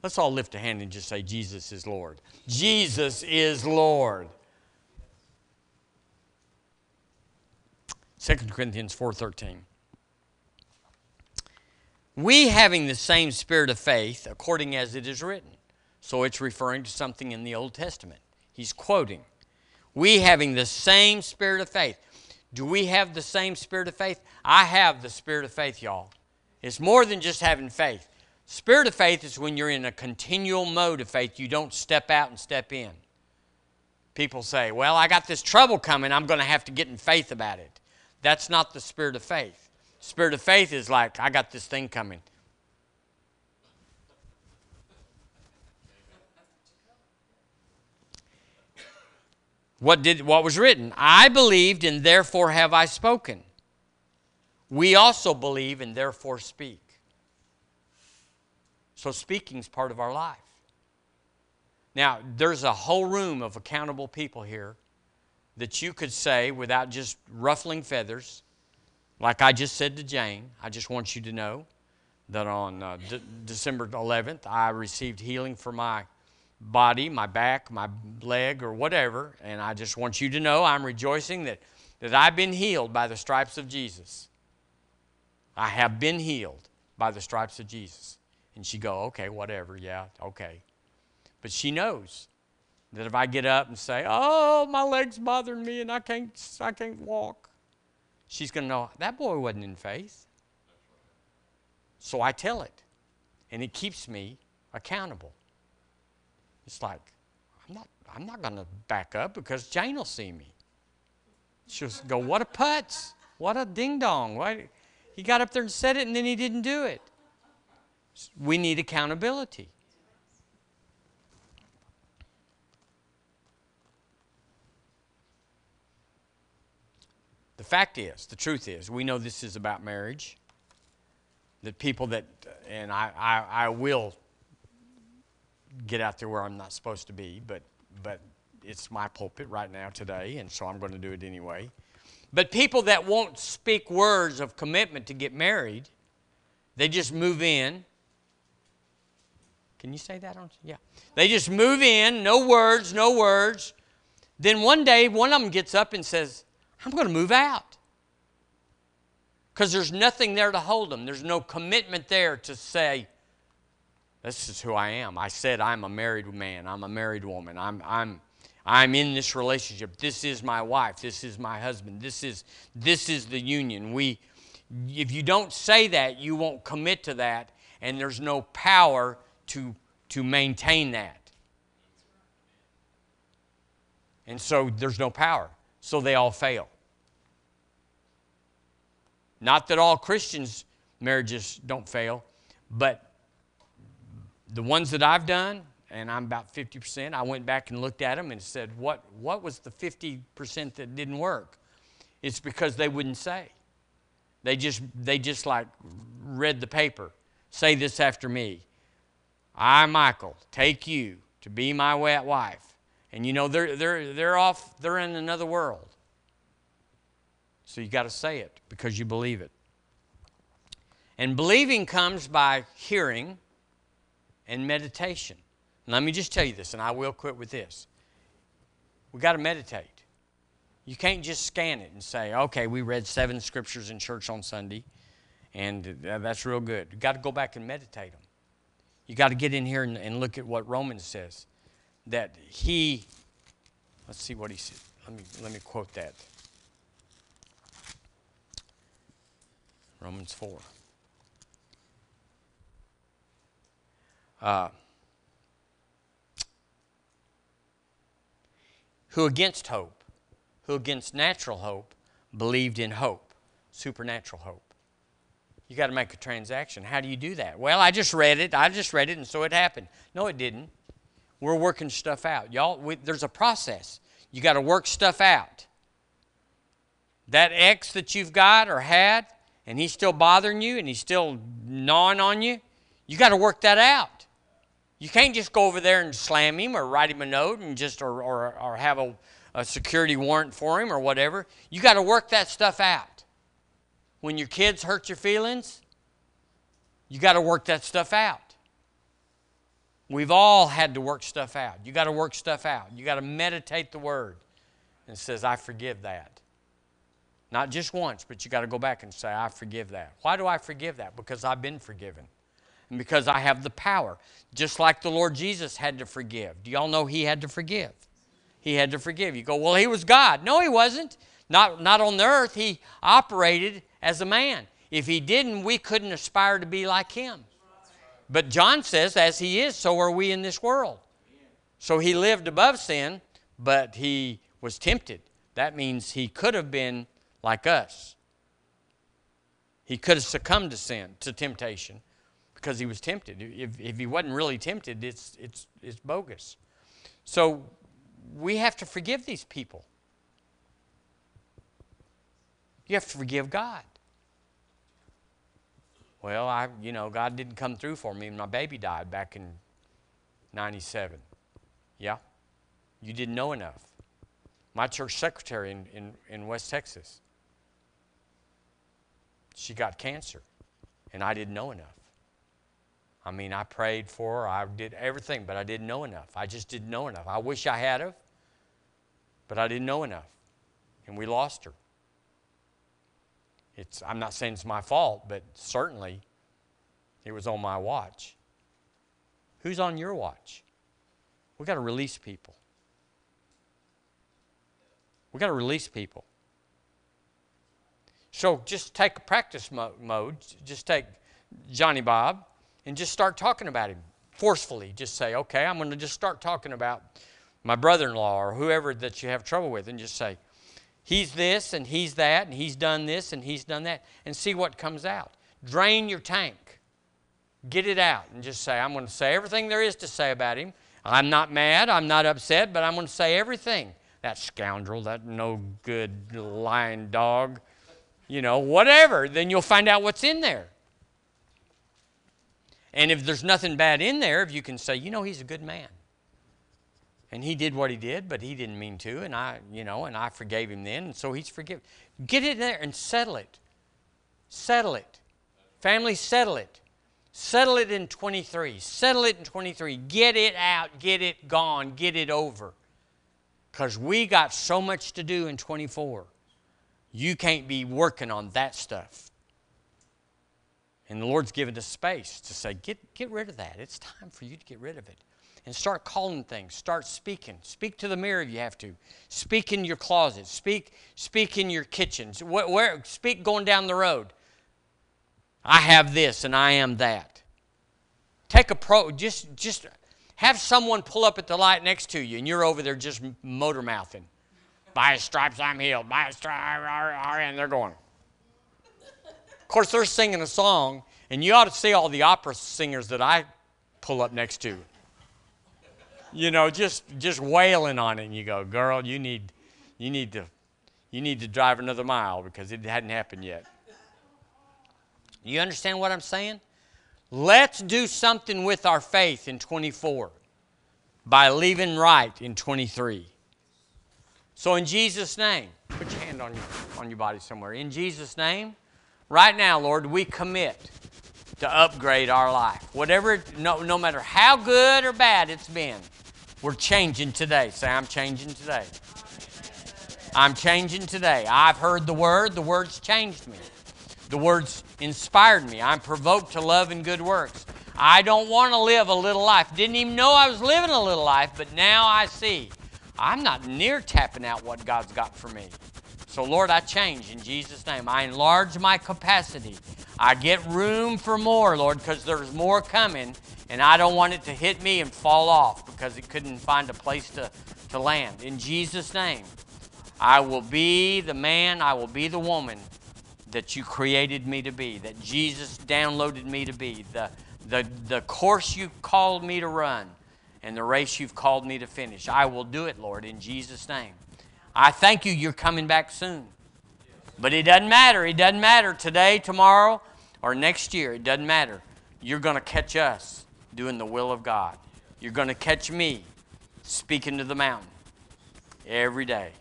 Speaker 1: Let's all lift a hand and just say, Jesus is Lord. Jesus is Lord. 2 Corinthians 4:13 We having the same spirit of faith according as it is written. So it's referring to something in the Old Testament. He's quoting. We having the same spirit of faith. Do we have the same spirit of faith? I have the spirit of faith, y'all. It's more than just having faith. Spirit of faith is when you're in a continual mode of faith. You don't step out and step in. People say, Well, I got this trouble coming. I'm going to have to get in faith about it. That's not the spirit of faith. Spirit of faith is like, I got this thing coming. What did what was written? I believed and therefore have I spoken. We also believe and therefore speak. So speaking is part of our life. Now, there's a whole room of accountable people here that you could say without just ruffling feathers, like I just said to Jane, I just want you to know that on uh, D- December 11th, I received healing for my body, my back, my leg, or whatever. And I just want you to know I'm rejoicing that, that I've been healed by the stripes of Jesus. I have been healed by the stripes of Jesus. And she go, okay, whatever, yeah, okay. But she knows that if I get up and say, "Oh, my leg's bothering me and I can't I can't walk," she's going to know that boy wasn't in faith. So I tell it, and it keeps me accountable. It's like I'm not I'm not going to back up because Jane will see me. She'll go, "What a putz! What a ding dong! Why he got up there and said it and then he didn't do it?" We need accountability. The fact is, the truth is, we know this is about marriage. That people that, and I, I, I will get out there where I'm not supposed to be, but, but it's my pulpit right now today, and so I'm going to do it anyway. But people that won't speak words of commitment to get married, they just move in. Can you say that on? Yeah. They just move in, no words, no words. Then one day, one of them gets up and says, I'm going to move out. Because there's nothing there to hold them. There's no commitment there to say, this is who I am. I said I'm a married man. I'm a married woman. I'm, I'm, I'm in this relationship. This is my wife. This is my husband. This is, this is the union. We, if you don't say that, you won't commit to that, and there's no power to, to maintain that. And so there's no power. So they all fail. Not that all Christians' marriages don't fail, but the ones that I've done, and I'm about 50%, I went back and looked at them and said, what, what was the 50% that didn't work? It's because they wouldn't say. They just, they just like read the paper. Say this after me. I, Michael, take you to be my wet wife. And you know, they're, they're, they're off, they're in another world. So you got to say it because you believe it. And believing comes by hearing and meditation. let me just tell you this, and I will quit with this. We got to meditate. You can't just scan it and say, okay, we read seven scriptures in church on Sunday, and that's real good. You got to go back and meditate them. You got to get in here and, and look at what Romans says that he Let's see what he said. Let me let me quote that. Romans 4. Uh, who against hope, who against natural hope, believed in hope, supernatural hope. You got to make a transaction. How do you do that? Well, I just read it. I just read it, and so it happened. No, it didn't. We're working stuff out. Y'all, we, there's a process. You got to work stuff out. That ex that you've got or had, and he's still bothering you and he's still gnawing on you, you got to work that out. You can't just go over there and slam him or write him a note and just or, or, or have a, a security warrant for him or whatever. You got to work that stuff out. When your kids hurt your feelings, you got to work that stuff out. We've all had to work stuff out. You got to work stuff out. You got to meditate the word. And says, I forgive that. Not just once, but you got to go back and say, I forgive that. Why do I forgive that? Because I've been forgiven. And because I have the power. Just like the Lord Jesus had to forgive. Do y'all know he had to forgive? He had to forgive. You go, well, he was God. No, he wasn't. Not, not on the earth. He operated as a man. If he didn't, we couldn't aspire to be like him. But John says, as he is, so are we in this world. So he lived above sin, but he was tempted. That means he could have been like us. He could have succumbed to sin, to temptation, because he was tempted. If, if he wasn't really tempted, it's, it's, it's bogus. So we have to forgive these people. You have to forgive God. Well, I, you know, God didn't come through for me. My baby died back in 97. Yeah? You didn't know enough. My church secretary in, in, in West Texas, she got cancer, and I didn't know enough. I mean, I prayed for her, I did everything, but I didn't know enough. I just didn't know enough. I wish I had of, but I didn't know enough. And we lost her. It's, I'm not saying it's my fault, but certainly it was on my watch. Who's on your watch? We've got to release people. We've got to release people. So just take a practice mo- mode. Just take Johnny Bob and just start talking about him forcefully. Just say, okay, I'm going to just start talking about my brother in law or whoever that you have trouble with, and just say, he's this and he's that and he's done this and he's done that and see what comes out. Drain your tank. Get it out and just say, I'm going to say everything there is to say about him. I'm not mad, I'm not upset, but I'm going to say everything. That scoundrel, that no good lying dog, you know, whatever, then you'll find out what's in there. And if there's nothing bad in there, if you can say, you know, he's a good man and he did what he did, but he didn't mean to, and I, you know, and I forgave him then, and so he's forgiven. Get it there and settle it. Settle it. Family, settle it. Settle it in 23. Settle it in 23. Get it out, get it gone, get it over. Because we got so much to do in 24. You can't be working on that stuff. And the Lord's given us space to say, get, get rid of that. It's time for you to get rid of it and start calling things. Start speaking. Speak to the mirror if you have to. Speak in your closet. Speak, speak in your kitchens. Where, where, speak going down the road. I have this and I am that. Take a pro. Just, just have someone pull up at the light next to you, and you're over there just motor mouthing. By stripes I'm healed. By stripes, and they're going. Of course, they're singing a song, and you ought to see all the opera singers that I pull up next to you know, just just wailing on it. And you go, girl, you need, you need to, you need to drive another mile because it hadn't happened yet. You understand what I'm saying? Let's do something with our faith in 24 by leaving right in 23. So in Jesus' name, put your hand on your, on your body somewhere. In Jesus' name, right now, Lord, we commit to upgrade our life. Whatever, no, no matter how good or bad it's been, we're changing today. Say, I'm changing today. I'm changing today. I've heard the word, the word's changed me. The word's inspired me. I'm provoked to love and good works. I don't want to live a little life. Didn't even know I was living a little life, but now I see I'm not near tapping out what God's got for me. So, Lord, I change in Jesus' name. I enlarge my capacity. I get room for more, Lord, because there's more coming, and I don't want it to hit me and fall off because it couldn't find a place to, to land. In Jesus' name, I will be the man, I will be the woman that you created me to be, that Jesus downloaded me to be, the, the, the course you called me to run, and the race you've called me to finish. I will do it, Lord, in Jesus' name. I thank you, you're coming back soon. But it doesn't matter. It doesn't matter today, tomorrow, or next year. It doesn't matter. You're going to catch us doing the will of God. You're going to catch me speaking to the mountain every day.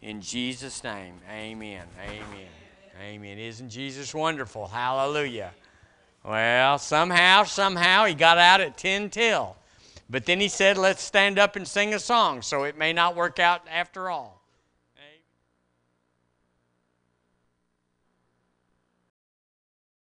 Speaker 1: In Jesus' name, amen. Amen. Amen. Isn't Jesus wonderful? Hallelujah. Well, somehow, somehow, he got out at 10 till. But then he said, let's stand up and sing a song, so it may not work out after all.